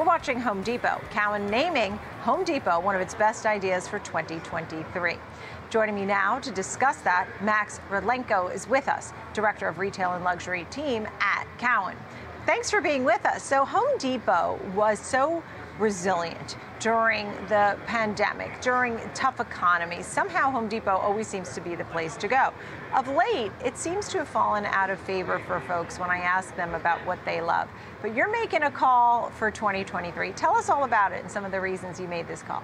We're watching Home Depot. Cowen naming Home Depot one of its best ideas for 2023. Joining me now to discuss that, Max Rodenko is with us, Director of Retail and Luxury Team at Cowen. Thanks for being with us. So, Home Depot was so resilient during the pandemic, during tough economies. Somehow, Home Depot always seems to be the place to go. Of late, it seems to have fallen out of favor for folks when I ask them about what they love. But you're making a call for 2023. Tell us all about it and some of the reasons you made this call.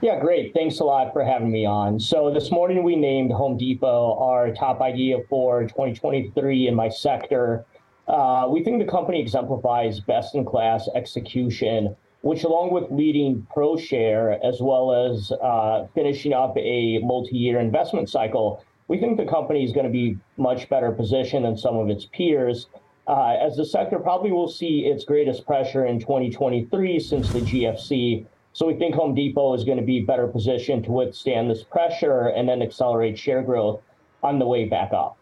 Yeah, great. Thanks a lot for having me on. So this morning we named Home Depot our top idea for 2023 in my sector. Uh, we think the company exemplifies best in class execution, which, along with leading pro share as well as uh, finishing up a multi year investment cycle, we think the company is going to be much better positioned than some of its peers. Uh, as the sector probably will see its greatest pressure in 2023 since the GFC. So we think Home Depot is going to be better positioned to withstand this pressure and then accelerate share growth on the way back up.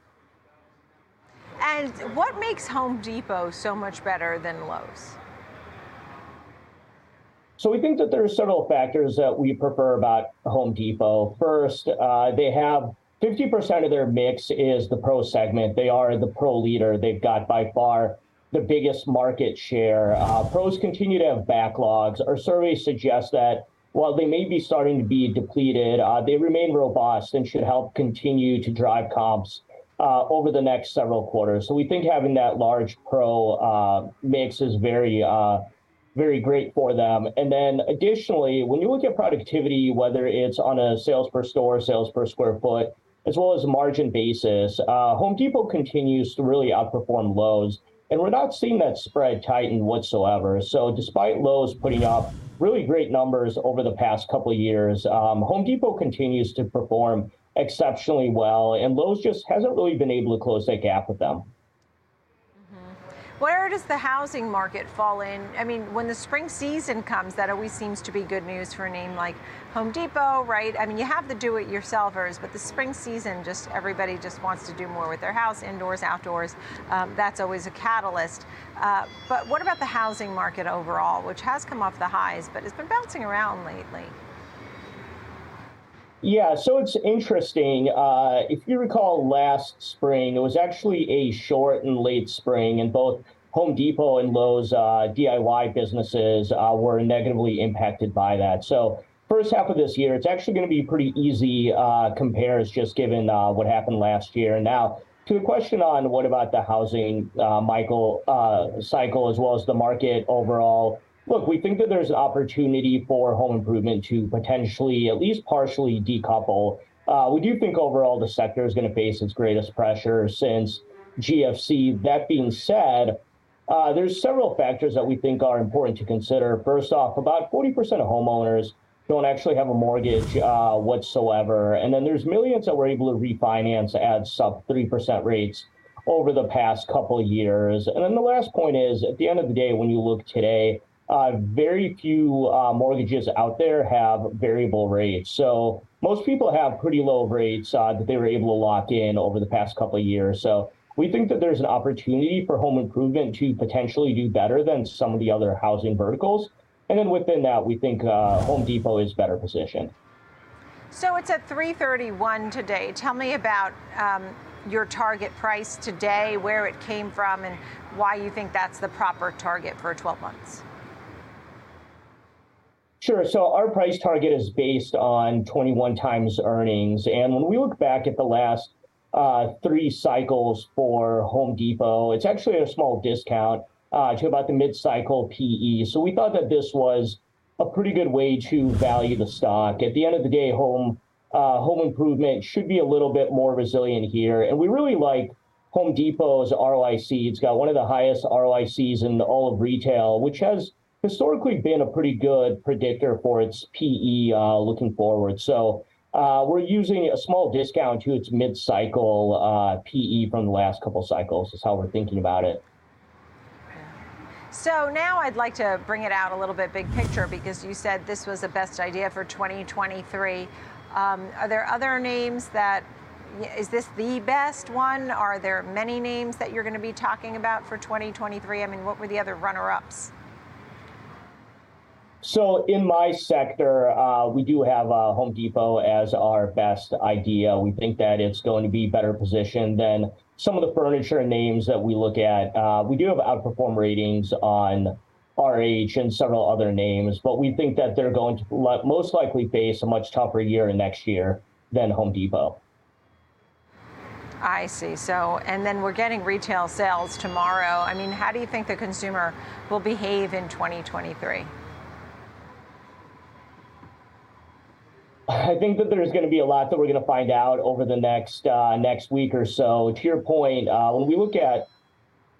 And what makes Home Depot so much better than Lowe's? So we think that there are several factors that we prefer about Home Depot. First, uh, they have 50% of their mix is the pro segment. They are the pro leader. They've got by far the biggest market share. Uh, pros continue to have backlogs. Our surveys suggest that while they may be starting to be depleted, uh, they remain robust and should help continue to drive comps over the next several quarters. So we think having that large pro uh, mix is very, uh, very great for them. And then additionally, when you look at productivity, whether it's on a sales per store, sales per square foot, as well as margin basis, uh, Home Depot continues to really outperform Lowe's. And we're not seeing that spread tighten whatsoever. So despite Lowe's putting up really great numbers over the past couple of years, um, Home Depot continues to perform exceptionally well, and Lowe's just hasn't really been able to close that gap with them. Where does the housing market fall in? I mean, when the spring season comes, that always seems to be good news for a name like Home Depot, right? I mean, you have the do it yourselfers, but the spring season, just everybody just wants to do more with their house, indoors, outdoors. Um, that's always a catalyst. Uh, but what about the housing market overall, which has come off the highs, but has been bouncing around lately? Yeah, so it's interesting. Uh, if you recall last spring, it was actually a short and late spring, and both Home Depot and Lowe's uh, DIY businesses uh, were negatively impacted by that. So, first half of this year, it's actually going to be pretty easy uh, compares just given uh, what happened last year. And now, to the question on what about the housing, uh, Michael, cycle as well as the market overall. Look, we think that there's an opportunity for home improvement to potentially at least partially decouple. Uh, we do think overall the sector is going to face its greatest pressure since GFC. That being said, uh, there's several factors that we think are important to consider. First off, about 40% of homeowners don't actually have a mortgage uh, whatsoever. And then there's millions that were able to refinance at sub 3% rates over the past couple of years. And then the last point is at the end of the day, when you look today, uh, very few uh, mortgages out there have variable rates. So most people have pretty low rates uh, that they were able to lock in over the past couple of years. So we think that there's an opportunity for home improvement to potentially do better than some of the other housing verticals. And then within that, we think uh, Home Depot is better positioned. So it's at 331 today. Tell me about um, your target price today, where it came from, and why you think that's the proper target for 12 months. Sure. So our price target is based on 21 times earnings. And when we look back at the last uh, three cycles for Home Depot, it's actually a small discount uh, to about the mid cycle PE. So we thought that this was a pretty good way to value the stock. At the end of the day, home uh, home improvement should be a little bit more resilient here. And we really like Home Depot's ROIC. It's got one of the highest ROICs in all of retail, which has historically been a pretty good predictor for its PE uh, looking forward. So uh, we're using a small discount to its mid-cycle uh, PE from the last couple cycles. Is how we're thinking about it. So now I'd like to bring it out a little bit big picture because you said this was the best idea for 2023. Um, are there other names that is this the best one? Are there many names that you're going to be talking about for 2023? I mean, what were the other runner ups? So in my sector, uh, we do have uh, Home Depot as our best idea. We think that it's going to be better positioned than some of the furniture names that we look at. Uh, we do have outperform ratings on RH and several other names, but we think that they're going to most likely face a much tougher year next year than Home Depot. I see. So, and then we're getting retail sales tomorrow. I mean, how do you think the consumer will behave in 2023? I think that there's going to be a lot that we're going to find out over the next uh, next week or so. To your point, uh, when we look at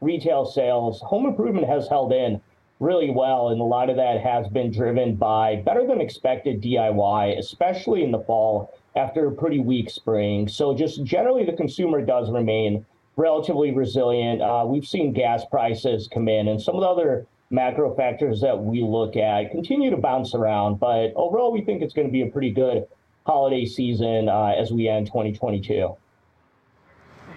retail sales, home improvement has held in really well, and a lot of that has been driven by better than expected DIY, especially in the fall after a pretty weak spring. So just generally, the consumer does remain relatively resilient. Uh, we've seen gas prices come in, and some of the other macro factors that we look at continue to bounce around. But overall, we think it's going to be a pretty good holiday season uh, as we end 2022.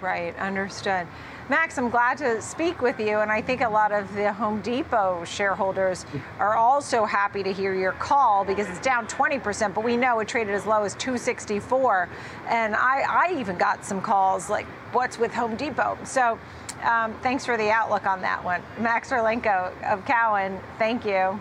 Right, understood. Max, I'm glad to speak with you, and I think a lot of the Home Depot shareholders are also happy to hear your call because it's down 20%, but we know it traded as low as 264. And I, I even got some calls like, what's with Home Depot? So um, thanks for the outlook on that one. Max Ralenko of Cowen, thank you.